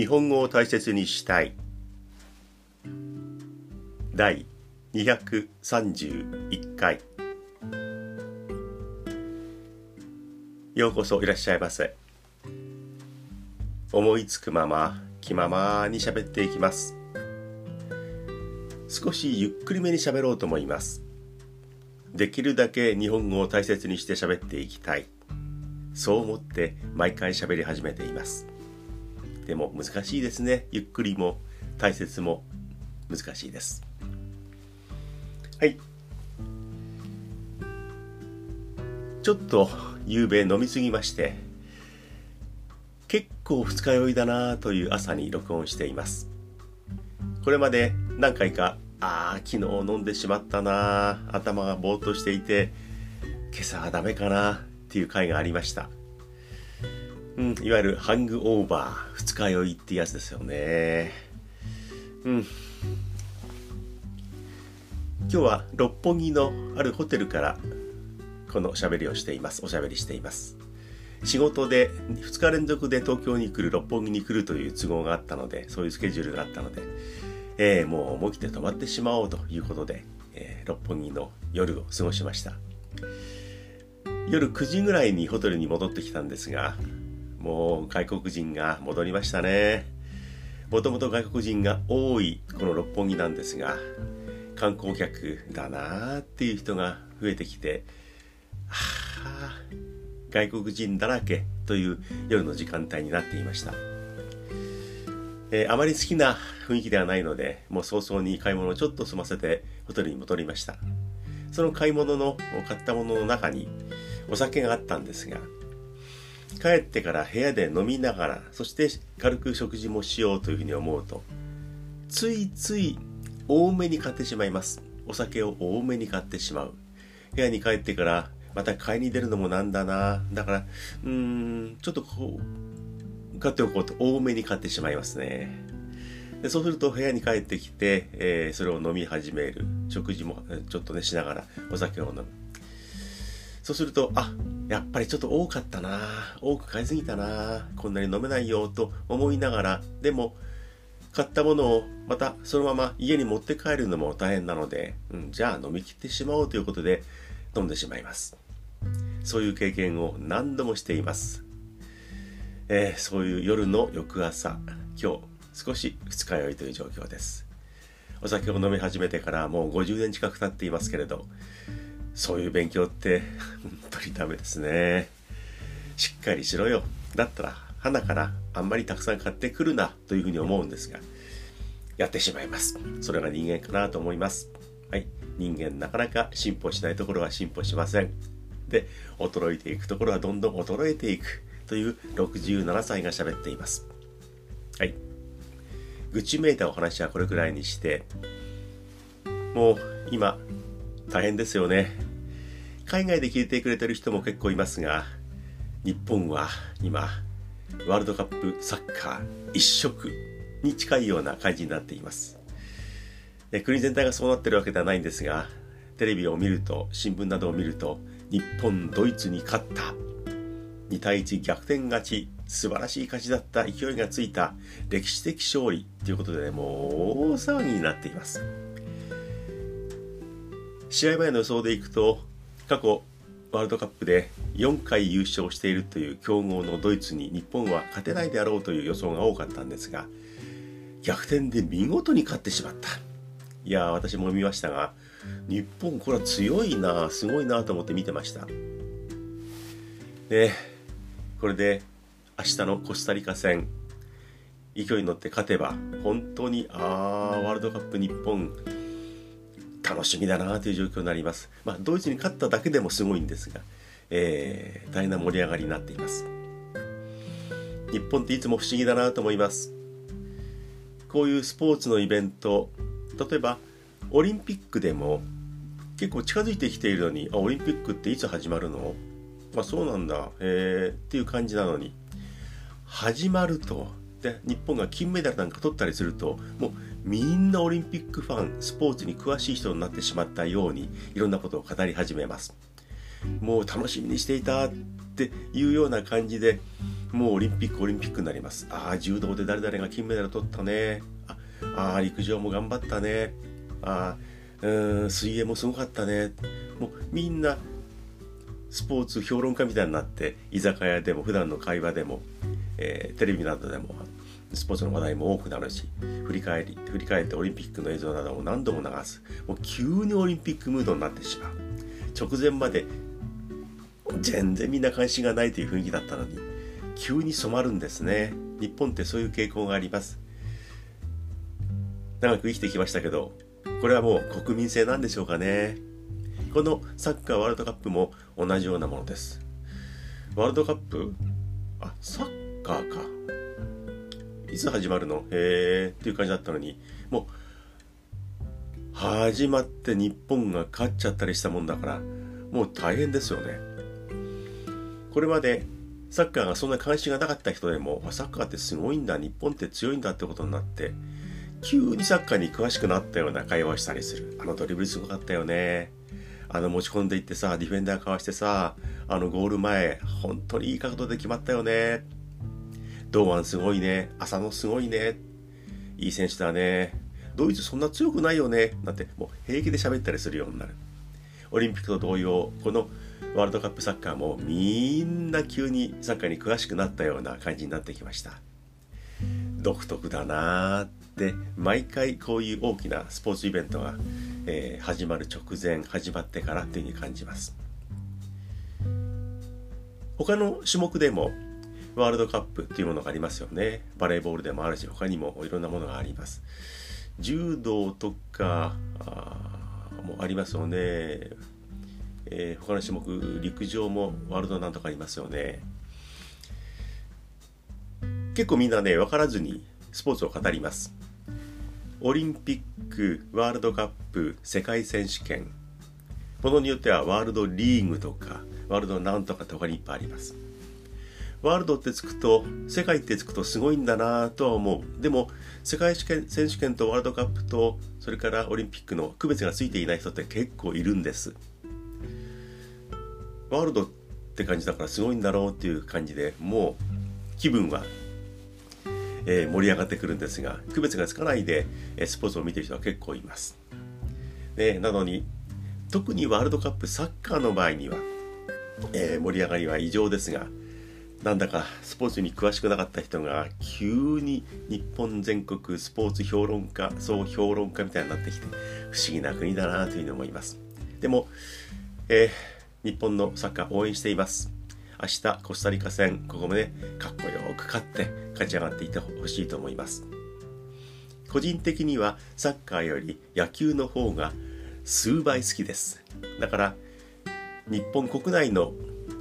日本語を大切にしたい。第231回。ようこそいらっしゃいませ。思いつくまま気ままに喋っていきます。少しゆっくりめに喋ろうと思います。できるだけ日本語を大切にして喋っていきたい。そう思って毎回喋り始めています。でも難しいですね。ゆっくりも大切も難しいです。はい。ちょっと夕べ飲みすぎまして結構二日酔いだなという朝に録音しています。これまで何回かああ昨日飲んでしまったな頭がぼーっとしていて今朝はダメかなっていう回がありましたうん、いわゆるハングオーバー二日酔いってやつですよね。うん。今日は六本木のあるホテルからこの喋りをしています。おしゃべりしています。仕事で2日連続で東京に来る六本木に来るという都合があったのでそういうスケジュールがあったので、えー、もう思い切って泊まってしまおうということで、えー、六本木の夜を過ごしました。夜9時ぐらいにホテルに戻ってきたんですがもう外国人が戻りましたね。もともと外国人が多いこの六本木なんですが観光客だなーっていう人が増えてきてはあ外国人だらけという夜の時間帯になっていました、えー、あまり好きな雰囲気ではないのでもう早々に買い物をちょっと済ませてホテルに戻りました。その買い物の買ったものの中にお酒があったんですが帰ってから部屋で飲みながらそして軽く食事もしようというふうに思うとついつい多めに買ってしまいます。お酒を多めに買ってしまう。部屋に帰ってからまた買いに出るのもなんだな。だからうーんちょっとこう買っておこうと多めに買ってしまいますね。でそうすると部屋に帰ってきて、えー、それを飲み始める。食事もちょっとねしながらお酒を飲む。そうするとあやっぱりちょっと多かったな多く買いすぎたなこんなに飲めないよと思いながらでも買ったものをまたそのまま家に持って帰るのも大変なので、うん、じゃあ飲み切ってしまおうということで飲んでしまいます。そういう経験を何度もしています、えー、そういう夜の翌朝今日少し二日酔いという状況です。お酒を飲み始めてからもう50年近く経っていますけれどそういう勉強って 本当にダメですね。しっかりしろよ。だったら、花からあんまりたくさん買ってくるなというふうに思うんですが、やってしまいます。それが人間かなと思います。はい。人間なかなか進歩しないところは進歩しません。で、衰えていくところはどんどん衰えていくという67歳が喋っています。はい。愚痴めいたお話はこれくらいにして、もう今、大変ですよね。海外で聞いてくれてる人も結構いますが、日本は今、ワールドカップサッカー一色に近いような感じになっています。国全体がそうなってるわけではないんですが、テレビを見ると、新聞などを見ると、日本、ドイツに勝った。2対1逆転勝ち、素晴らしい勝ちだった、勢いがついた、歴史的勝利ということで、ね、もう大騒ぎになっています。試合前の予想でいくと過去ワールドカップで4回優勝しているという強豪のドイツに日本は勝てないであろうという予想が多かったんですが逆転で見事に勝ってしまった。いや私も見ましたが日本これは強いなすごいなと思って見てました。でこれで明日のコスタリカ戦勢いに乗って勝てば本当にああワールドカップ日本楽しみだなという状況になります。まあ、ドイツに勝っただけでもすごいんですが、えー、大変な盛り上がりになっています。日本っていつも不思議だなと思います。こういうスポーツのイベント、例えばオリンピックでも結構近づいてきているのに、あ、オリンピックっていつ始まるの？あ、そうなんだ、えー、っていう感じなのに、始まると、で、日本が金メダルなんか取ったりすると、もうみんなオリンピックファンスポーツに詳しい人になってしまったようにいろんなことを語り始めます。もう楽しみにしていたっていうような感じでもうオリンピックオリンピックになります。ああ柔道で誰々が金メダル取ったね。ああ陸上も頑張ったね。ああうん水泳もすごかったね。もうみんなスポーツ評論家みたいになって居酒屋でも普段の会話でも、えー、テレビなどでもスポーツの話題も多くなるし振り返り振り返ってオリンピックの映像なども何度も流す。もう急にオリンピックムードになってしまう。直前まで全然みんな関心がないという雰囲気だったのに急に染まるんですね。日本ってそういう傾向があります。長く生きてきましたけどこれはもう国民性なんでしょうかね。このサッカーワールドカップも同じようなものです。ワールドカップ？あサッカーか。いつ始まるの？へえっていう感じだったのに。もう始まって日本が勝っちゃったりしたもんだからもう大変ですよね。これまでサッカーがそんな関心がなかった人でもサッカーってすごいんだ日本って強いんだってことになって急にサッカーに詳しくなったような会話をしたりする。あのドリブルすごかったよね。あの持ち込んでいってさディフェンダーかわしてさあのゴール前本当にいい角度で決まったよね。堂安すごいね。浅野すごいね。いい選手だね。ドイツそんな強くないよね。なんてもう平気で喋ったりするようになる。オリンピックと同様このワールドカップサッカーもみんな急にサッカーに詳しくなったような感じになってきました。独特だなーって毎回こういう大きなスポーツイベントが、えー、始まる直前始まってからっていうふうに感じます。他の種目でもワールドカップっていうものがありますよね。バレーボールでもあるし他にもいろんなものがあります。柔道とかもありますよね、えー、他の種目陸上もワールドなんとかありますよね。結構みんなね分からずにスポーツを語ります。オリンピックワールドカップ世界選手権。ものによってはワールドリーグとかワールドなんとかとかにいっぱいあります。ワールドってつくと世界ってつくとすごいんだなとは思う。でも世界選手権とワールドカップとそれからオリンピックの区別がついていない人って結構いるんです。ワールドって感じだからすごいんだろうっていう感じでもう気分は、えー、盛り上がってくるんですが区別がつかないで、えスポーツを見てる人は結構います、ね、なのに特にワールドカップサッカーの場合には、えー、盛り上がりは異常ですがなんだかスポーツに詳しくなかった人が急に日本全国スポーツ評論家総評論家みたいになってきて不思議な国だなというふうに思います。でも、えー、日本のサッカー応援しています。明日コスタリカ戦ここもねかっこよく勝って勝ち上がっていってほしいと思います。個人的にはサッカーより野球の方が数倍好きです。だから日本国内の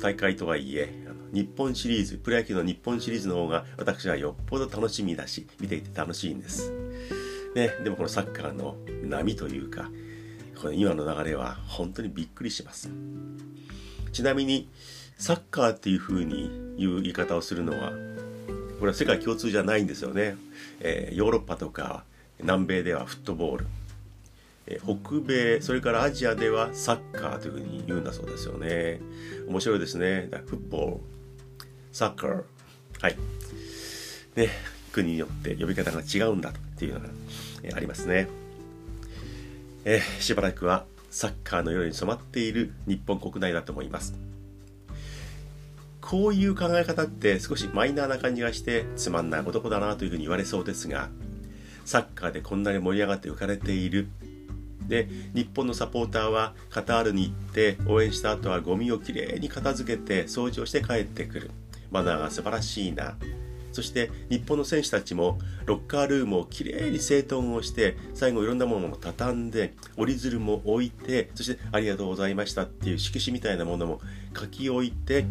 大会とはいえ日本シリーズ、プロ野球の日本シリーズの方が私はよっぽど楽しみだし、見ていて楽しいんです。ね、でもこのサッカーの波というか、この今の流れは本当にびっくりします。ちなみに、サッカーっていう風に言う言い方をするのは、これは世界共通じゃないんですよね。えー、ヨーロッパとか南米ではフットボール、え北米それからアジアではサッカーというふうに言うんだそうですよね面白いですねフットボールサッカー。はい。ね、国によって呼び方が違うんだというのが、え、ありますね。えー、しばらくはサッカーのように染まっている日本国内だと思います。こういう考え方って少しマイナーな感じがしてつまんない男だなというふうに言われそうですが、サッカーでこんなに盛り上がって浮かれている。で、日本のサポーターはカタールに行って応援した後はゴミをきれいに片付けて掃除をして帰ってくる。マナーが素晴らしいな。そして日本の選手たちもロッカールームをきれいに整頓をして最後いろんなものも畳んで折り鶴も置いてそしてありがとうございましたっていう色紙みたいなものも書き置いて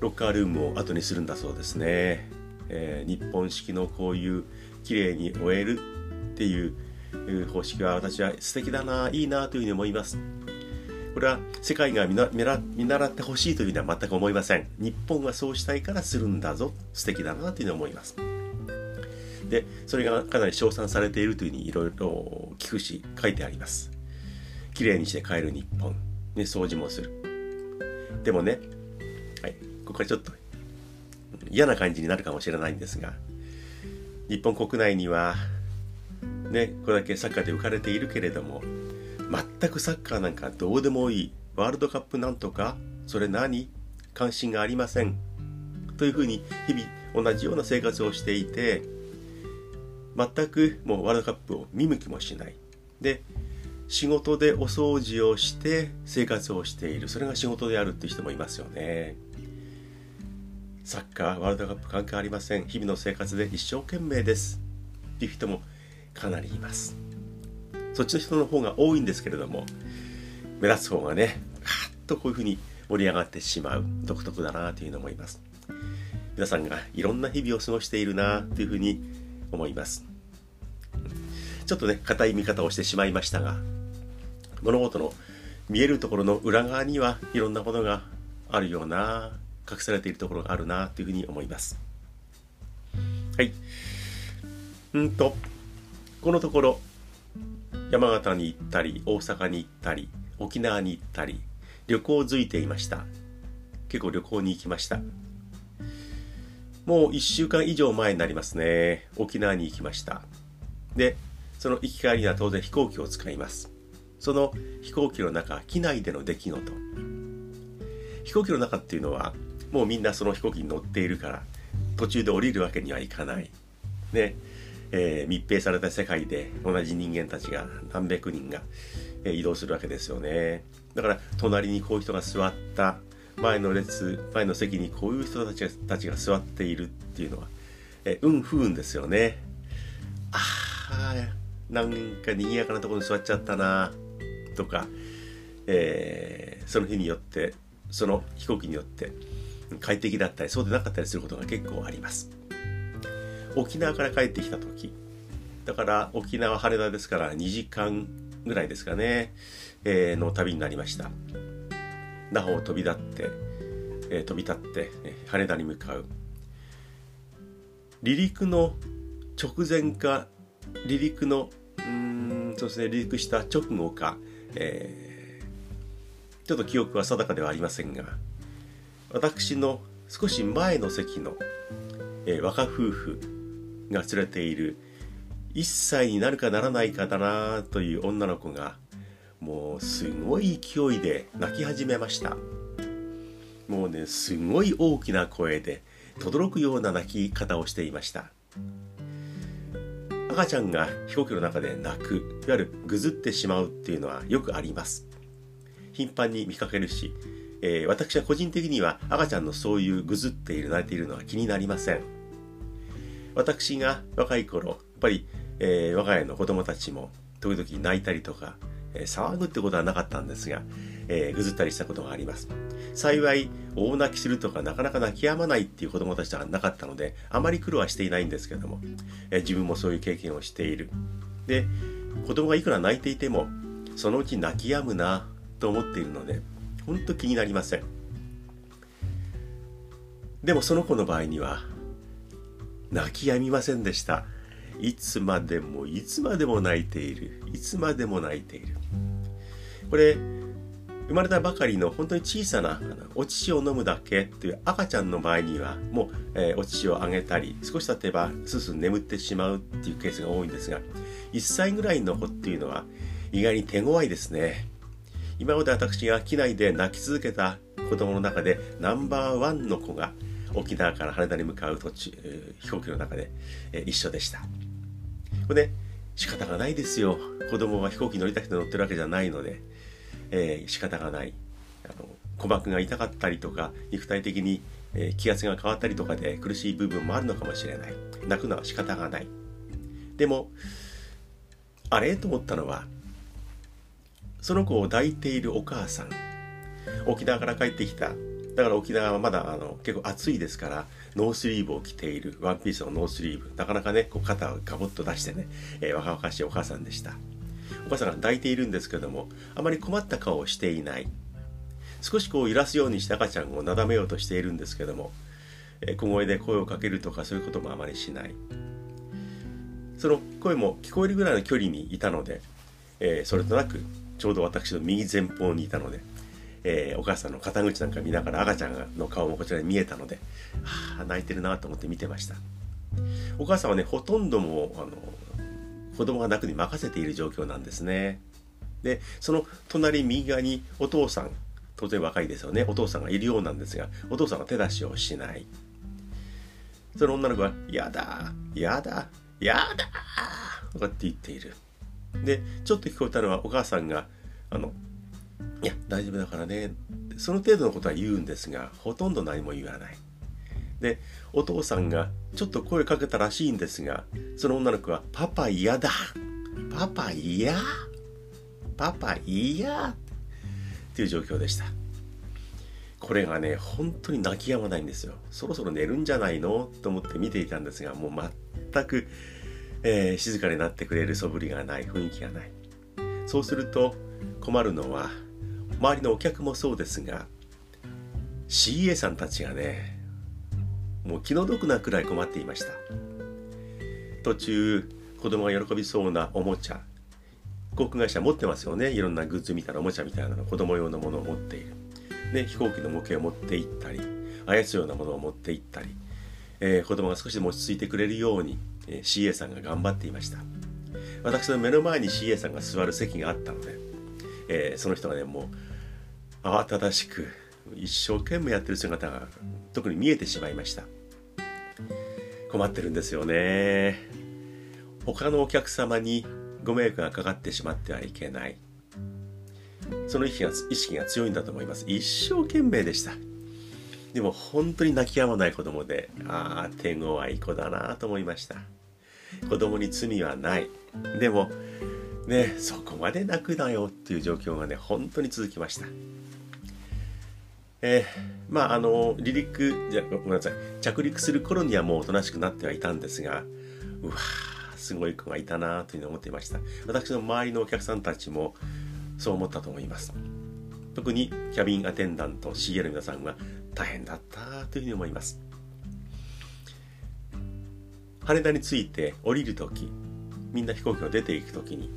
ロッカールームを後にするんだそうですね、えー、日本式のこういうきれいに終えるっていう方式は私は素敵だないいなというふうに思います。これは世界が見習ってほしいというふうには全く思いません。日本はそうしたいからするんだぞ。素敵だなというふうに思います。でそれがかなり称賛されているというふうにいろいろ聞くし書いてあります。きれいにして帰る日本、ね、掃除もする。でもね、はい、ここはちょっと嫌な感じになるかもしれないんですが日本国内にはねこれだけサッカーで浮かれているけれども全くサッカーなんかどうでもいいワールドカップなんとかそれ何？関心がありません。というふうに日々同じような生活をしていて全くもうワールドカップを見向きもしない。で仕事でお掃除をして生活をしている。それが仕事であるっていう人もいますよね。サッカーワールドカップ関係ありません。日々の生活で一生懸命です。っていう人もかなりいます。そっちの人の方が多いんですけれども目立つ方がねカッとこういうふうに盛り上がってしまう独特だなというのを思います。皆さんがいろんな日々を過ごしているなというふうに思います。ちょっとね硬い見方をしてしまいましたが物事の見えるところの裏側にはいろんなものがあるような隠されているところがあるなというふうに思います。はい。うんとこのところ山形に行ったり大阪に行ったり沖縄に行ったり旅行づいていました。結構旅行に行きました。もう1週間以上前になりますね。沖縄に行きました。でその行き帰りには当然飛行機を使います。その飛行機の中機内での出来事。飛行機の中っていうのはもうみんなその飛行機に乗っているから途中で降りるわけにはいかない。ね。えー、密閉された世界で同じ人間たちが何百人が、えー、移動するわけですよね。だから隣にこういう人が座った前の列前の席にこういう人たちがたちが座っているっていうのは、えー、運不運ですよね。ああなんか賑やかなところに座っちゃったなとか、えー、その日によってその飛行機によって快適だったりそうでなかったりすることが結構あります。沖縄から帰ってきた時。だから沖縄羽田ですから2時間ぐらいですかね、えー、の旅になりました。那覇を飛び立って、えー、飛び立って、羽田に向かう。離陸の直前か離陸のうんそうですね離陸した直後か、えー、ちょっと記憶は定かではありませんが私の少し前の席の、えー、若夫婦が連れている。1歳になるかならないかだなという女の子がもうすごい勢いで泣き始めました。もうねすごい大きな声で轟くような泣き方をしていました。赤ちゃんが飛行機の中で泣くいわゆるぐずってしまうっていうのはよくあります。頻繁に見かけるし、えー、私は個人的には赤ちゃんのそういうぐずっている泣いているのは気になりません。私が若い頃やっぱり、えー、我が家の子供たちも時々泣いたりとかえ騒ぐってことはなかったんですが、えー、ぐずったりしたことがあります。幸い、大泣きするとかなかなか泣き止まないっていう子供たちはなかったので、あまり苦労はしていないんですけども、えー、自分もそういう経験をしている。で、子供がいくら泣いていても、そのうち泣き止むなと思っているので、ほんと気になりません。でもその子の場合には、泣き止みませんでした。いつまでもいつまでも泣いている。いつまでも泣いている。これ生まれたばかりの本当に小さなお乳を飲むだけという赤ちゃんの場合にはもう、えー、お乳をあげたり少し経てばすす眠ってしまうっていうケースが多いんですが1歳ぐらいの子っていうのは意外に手強いですね今まで私が機内で泣き続けた子供の中でナンバーワンの子が沖縄から羽田に向かう途中、飛行機の中で、え、一緒でした。これね仕方がないですよ。子供は飛行機乗りたくて乗ってるわけじゃないのでえー、仕方がない。あの鼓膜が痛かったりとか肉体的に、え、気圧が変わったりとかで苦しい部分もあるのかもしれない。泣くのは仕方がない。でもあれ？と思ったのはその子を抱いているお母さん沖縄から帰ってきただから沖縄はまだあの結構暑いですからノースリーブを着ているワンピースのノースリーブなかなかねこう肩をガボッと出してね、えー、若々しいお母さんでした。お母さんが抱いているんですけどもあまり困った顔をしていない。少しこう揺らすようにして赤ちゃんをなだめようとしているんですけども、え小声で声をかけるとかそういうこともあまりしない。その声も聞こえるぐらいの距離にいたので、えー、それとなくちょうど私の右前方にいたので、えー、お母さんの肩口なんか見ながら赤ちゃんの顔もこちらに見えたので、はあ、泣いてるなと思って見てました。お母さんはね、ほとんども、あの、子供が泣くに任せている状況なんですね。で、その隣右側にお父さん、当然若いですよね。お父さんがいるようなんですが、お父さんは手出しをしない。その女の子は、やだ、やだ、やだとかって言っている。で、ちょっと聞こえたのはお母さんが、あの、いや、大丈夫だからね。その程度のことは言うんですが、ほとんど何も言わない。で、お父さんがちょっと声かけたらしいんですが、その女の子は、パパ嫌だパパ嫌？パパ嫌？っていう状況でした。これがね、本当に泣き止まないんですよ。そろそろ寝るんじゃないの？と思って見ていたんですが、もう全く、えー、静かになってくれる素振りがない、雰囲気がない。そうすると困るのは、周りのお客もそうですが、CA さんたちがね、もう気の毒なくらい困っていました。途中、子供が喜びそうなおもちゃ、航空会社持ってますよね。いろんなグッズみたいなおもちゃみたいなの、子供用のものを持っている。で、飛行機の模型を持って行ったり、操るようなものを持って行ったり、えー、子供が少しでも落ち着いてくれるように、えー、CA さんが頑張っていました。私の目の前に CA さんが座る席があったので、えー、その人がね、もう慌ただしく、一生懸命やってる姿が特に見えてしまいました。困ってるんですよね。他のお客様にご迷惑がかかってしまってはいけない。その意識が意識が強いんだと思います。一生懸命でした。でも本当に泣き止まない子供でああ天狗はいい子だなと思いました。子供に罪はない。でもねそこまで泣くなよっていう状況がね本当に続きました。えー、まああの離陸じゃごめんなさい。着陸する頃にはもうおとなしくなってはいたんですがうわすごい子がいたなというふうに思っていました。私の周りのお客さんたちもそう思ったと思います。特にキャビンアテンダント CL の皆さんは大変だったというふうに思います。羽田に着いて降りる時みんな飛行機を出ていく時に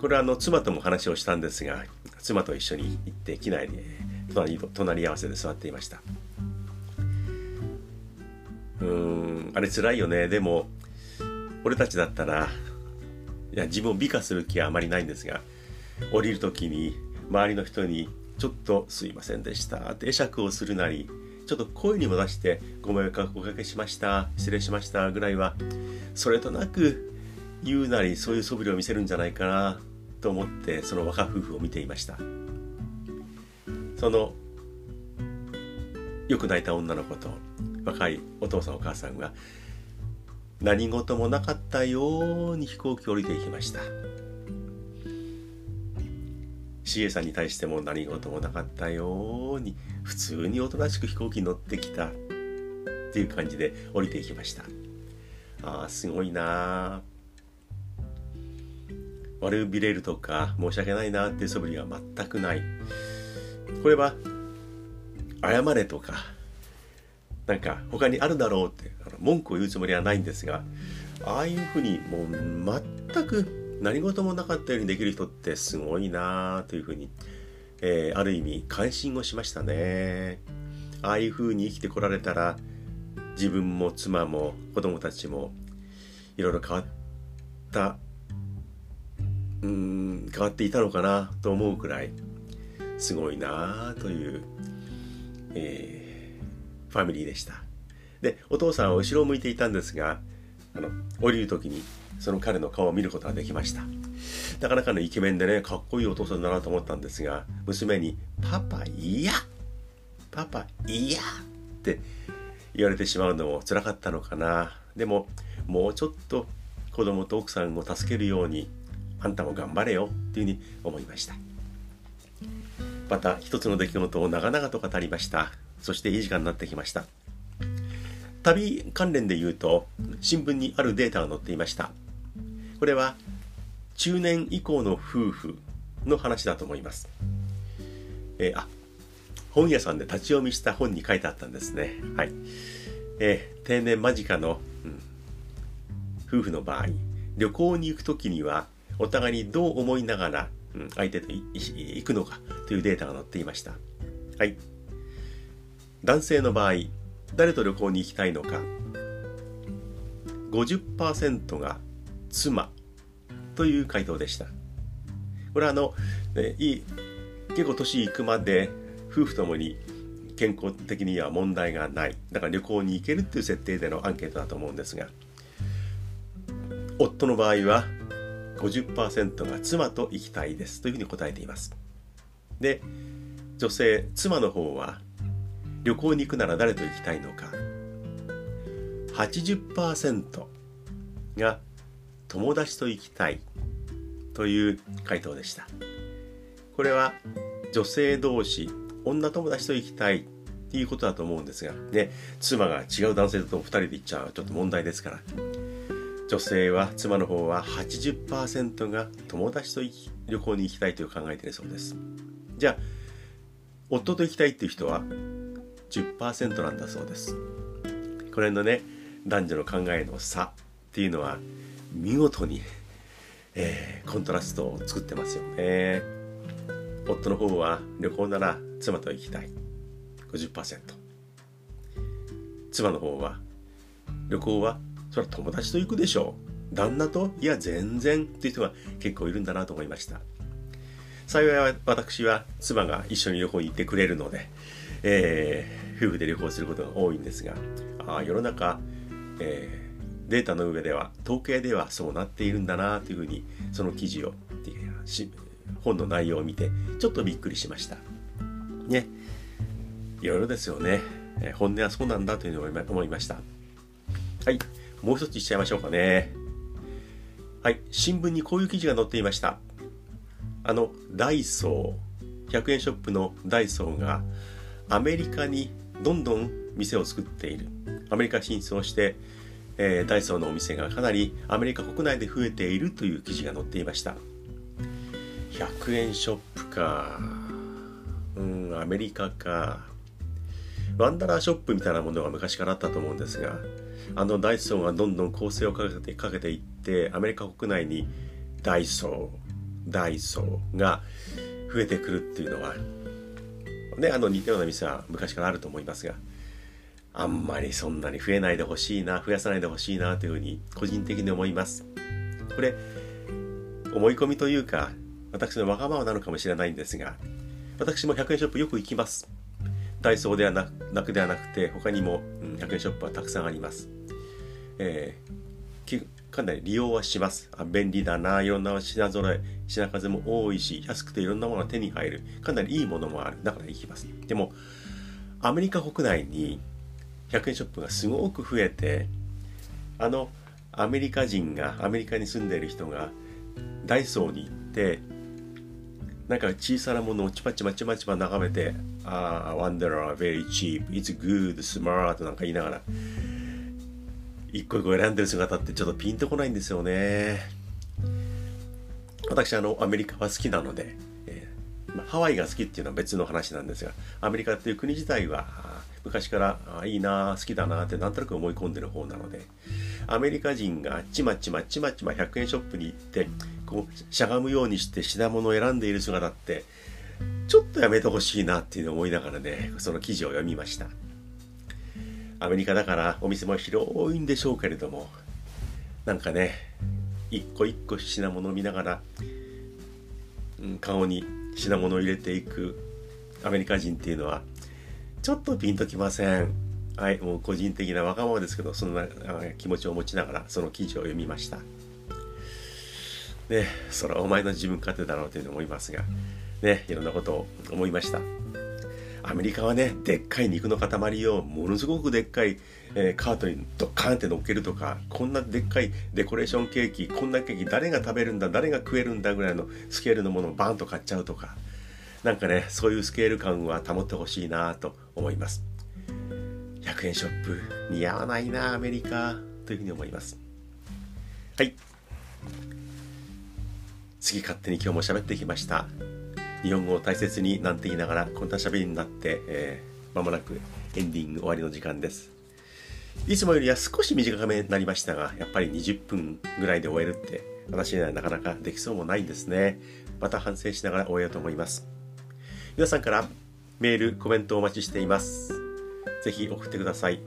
これはあの妻とも話をしたんですが妻と一緒に行って機内に隣隣り合わせで座っていました。うーんあれ辛いよね。でも俺たちだったらいや自分を美化する気はあまりないんですが降りる時に周りの人にちょっとすいませんでした。って会釈をするなりちょっと声にも出してご迷惑おかけしました。失礼しましたぐらいはそれとなく言うなりそういう素振りを見せるんじゃないかな。と思ってその若夫婦を見ていました。そのよく泣いた女の子と若いお父さんお母さんが何事もなかったように飛行機降りていきました。CA さんに対しても何事もなかったように普通におとなしく飛行機に乗ってきたっていう感じで降りていきました。ああすごいな悪びれるとか申し訳ないなっていう素振りは全くない。これは謝れとかなんか他にあるだろうって文句を言うつもりはないんですがああいうふうにもう全く何事もなかったようにできる人ってすごいなというふうに、えー、ある意味感心をしましたね。ああいうふうに生きてこられたら自分も妻も子供たちもいろいろ変わったうん変わっていたのかなと思うくらいすごいなあという、えー、ファミリーでした。でお父さんは後ろを向いていたんですがあの降りる時にその彼の顔を見ることができました。なかなかのイケメンでねかっこいいお父さんだなと思ったんですが娘に「パパ嫌パパ嫌」って言われてしまうのも辛かったのかな。でももうちょっと子供と奥さんを助けるようにあんたも頑張れよっていうふうに思いました。また一つの出来事を長々と語りました。そしていい時間になってきました。旅関連で言うと新聞にあるデータが載っていました。これは中年以降の夫婦の話だと思います。えー、あ本屋さんで立ち読みした本に書いてあったんですね。はい。えー、定年間近の、うん、夫婦の場合旅行に行く時にはお互いにどう思いながら、うん、相手と行くのかというデータが載っていました。はい。男性の場合、誰と旅行に行きたいのか、50%が妻という回答でした。これはあの、ね、いい結構年いくまで夫婦ともに健康的には問題がないだから旅行に行けるっていう設定でのアンケートだと思うんですが夫の場合は50%が妻と行きたいですというふうに答えています。で女性妻の方は旅行に行くなら誰と行きたいのか。80%が友達と行きたいという回答でした。これは女性同士女友達と行きたいっていうことだと思うんですがね妻が違う男性と2人で行っちゃうちょっと問題ですから。女性は妻の方は80%が友達と旅行に行きたいと考えているそうです。じゃあ夫と行きたいっていう人は10%なんだそうです。これのね男女の考えの差っていうのは見事に、えー、コントラストを作ってますよね。夫の方は旅行なら妻と行きたい。50%妻の方は旅行はそれは友達と行くでしょう。旦那といや全然っていう人が結構いるんだなと思いました。幸い私は妻が一緒に旅行に行ってくれるので、えー、夫婦で旅行することが多いんですがあ世の中、えー、データの上では統計ではそうなっているんだなというふうにその記事を本の内容を見てちょっとびっくりしました。ね。いろいろですよね、本音はそうなんだというふうに思いました。はい。もう一ついっちゃいましょうかね。はい、新聞にこういう記事が載っていました。あの、ダイソー、100円ショップのダイソーがアメリカにどんどん店を作っている。アメリカ進出をして、えー、ダイソーのお店がかなりアメリカ国内で増えているという記事が載っていました。100円ショップか。うん、アメリカか。ワンダラーショップみたいなものが昔からあったと思うんですが、あのダイソーがどんどん構成をかけてかけていってアメリカ国内にダイソーダイソーが増えてくるっていうのはねあの似たような店は昔からあると思いますがあんまりそんなに増えないでほしいな増やさないでほしいなというふうに個人的に思います。これ思い込みというか私のわがままなのかもしれないんですが私も100円ショップよく行きます。ダイソーではなくではなくて他にも100円ショップはたくさんありますえー、かなり利用はします。あ便利だな、いろんな品揃え、品数も多いし、安くていろんなものが手に入る。かなりいいものもある。だから行きます。でも、アメリカ国内に100円ショップがすごく増えて、あのアメリカ人が、アメリカに住んでいる人が、ダイソーに行って、なんか小さなものをちまちまちまちま眺めて、ああ、wonder, very cheap, it's good, smart なんか言いながら、一個一個選んでる姿ってちょっとピンとこないんですよね。私あのアメリカは好きなので、えーまあ、ハワイが好きっていうのは別の話なんですがアメリカっていう国自体は昔からあいいな好きだなってなんとなく思い込んでる方なのでアメリカ人がちまちまちまちま100円ショップに行ってこうしゃがむようにして品物を選んでいる姿ってちょっとやめてほしいなっていうのを思いながらねその記事を読みました。アメリカだからお店も広いんでしょうけれどもなんかね一個一個品物を見ながら、うん、顔に品物を入れていくアメリカ人っていうのはちょっとピンときませんはいもう個人的なわがままですけどそんな気持ちを持ちながらその記事を読みましたねそれはお前の自分勝手だろうというふうに思いますがねいろんなことを思いました。アメリカはねでっかい肉の塊をものすごくでっかい、えー、カートにドッカーンって乗っけるとかこんなでっかいデコレーションケーキこんなケーキ誰が食べるんだ誰が食えるんだぐらいのスケールのものをバンと買っちゃうとかなんかねそういうスケール感は保ってほしいなと思います。100円ショップ似合わないなアメリカというふうに思います。はい。次勝手に今日も喋ってきました。日本語を大切になんて言いながらこんな喋りになって、えー、間もなくエンディング終わりの時間です。いつもよりは少し短めになりましたが、やっぱり20分ぐらいで終えるって私にはなかなかできそうもないんですね。また反省しながら終えようと思います。皆さんからメールコメントをお待ちしています。ぜひ送ってください。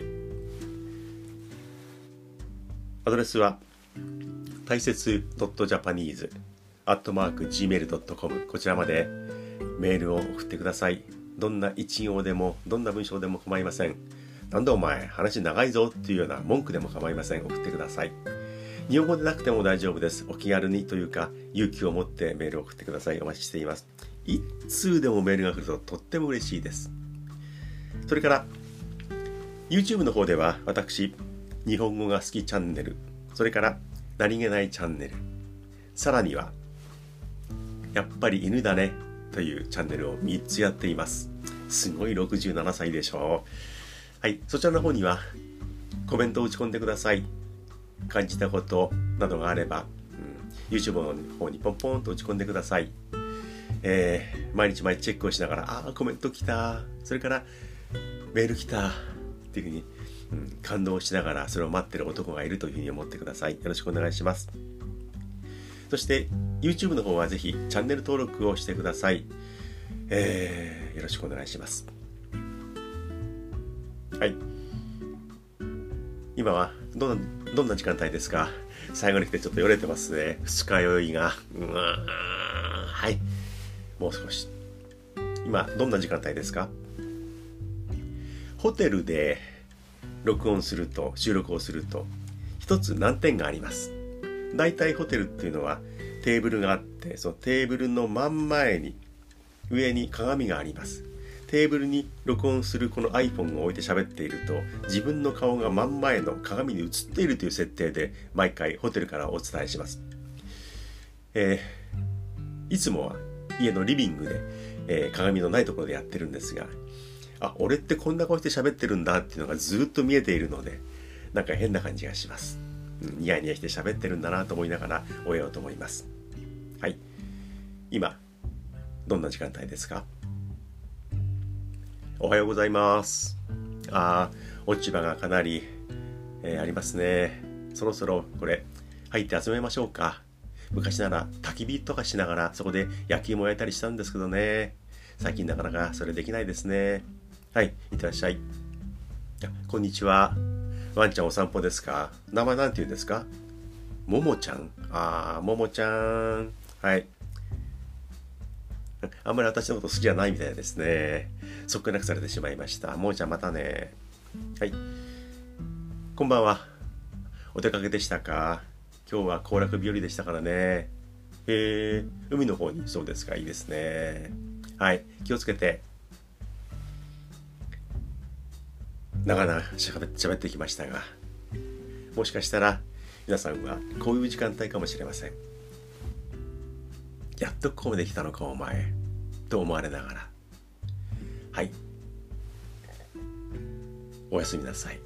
アドレスは大切 .japanese アットマーク gmail.com こちらまでメールを送ってください。どんな一行でもどんな文章でも構いません。なんだお前話長いぞ。っていうような文句でも構いません。送ってください。日本語でなくても大丈夫です。お気軽にというか勇気を持ってメールを送ってください。お待ちしています。一通でもメールが来るととっても嬉しいです。それから YouTube の方では私日本語が好きチャンネル。それから何気ないチャンネル。さらにはやっぱり犬だねというチャンネルを3つやっています。すごい67歳でしょう。はいそちらの方にはコメントを打ち込んでください。感じたことなどがあれば、うん、YouTube の方にポンポンと打ち込んでください。えー、毎日毎日チェックをしながら、ああ、コメント来た、それからメール来た、っていうふうに、うん、感動しながらそれを待ってる男がいるというふうに思ってください。よろしくお願いします。そして YouTube の方はぜひチャンネル登録をしてください。えー、よろしくお願いします。はい。今はどんな、どんな時間帯ですか？最後に来てちょっとよれてますね。二日酔いが。うわはい。もう少し。今、どんな時間帯ですか？ホテルで録音すると、収録をすると、一つ難点があります。大体ホテルっていうのはテーブルがあって、そのテーブルの真ん前に、上に鏡があります。テーブルに録音するこの iPhone を置いて喋っていると自分の顔が真ん前の鏡に映っているという設定で毎回ホテルからお伝えします。えー、いつもは家のリビングで、えー、鏡のないところでやってるんですがあ俺ってこんな顔して喋ってるんだっていうのがずっと見えているのでなんか変な感じがします、ニヤニヤして喋ってるんだなと思いながら終えようと思います。はい。今どんな時間帯ですか？おはようございます。あ落ち葉がかなり、えー、ありますね。そろそろこれ入って集めましょうか。昔なら焚き火とかしながらそこで焼き芋焼いたりしたんですけどね。最近なかなかそれできないですね。はいいってらっしゃい。こんにちは。ワンちゃんお散歩ですか？名前なんて言うんですか？ももちゃんあーももちゃんはい あんまり私のこと好きじゃないみたいですね。そっけなくされてしまいました。ももちゃんまたね。はい。こんばんは。お出かけでしたか？今日は行楽日和でしたからね。へえ、海の方にそうですか、いいですね。はい、気をつけて。長々喋ってきましたが、もしかしたら皆さんはこういう時間帯かもしれません。やっとここまで来たのかお前、と思われながら。はい。おやすみなさい。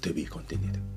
To be continued.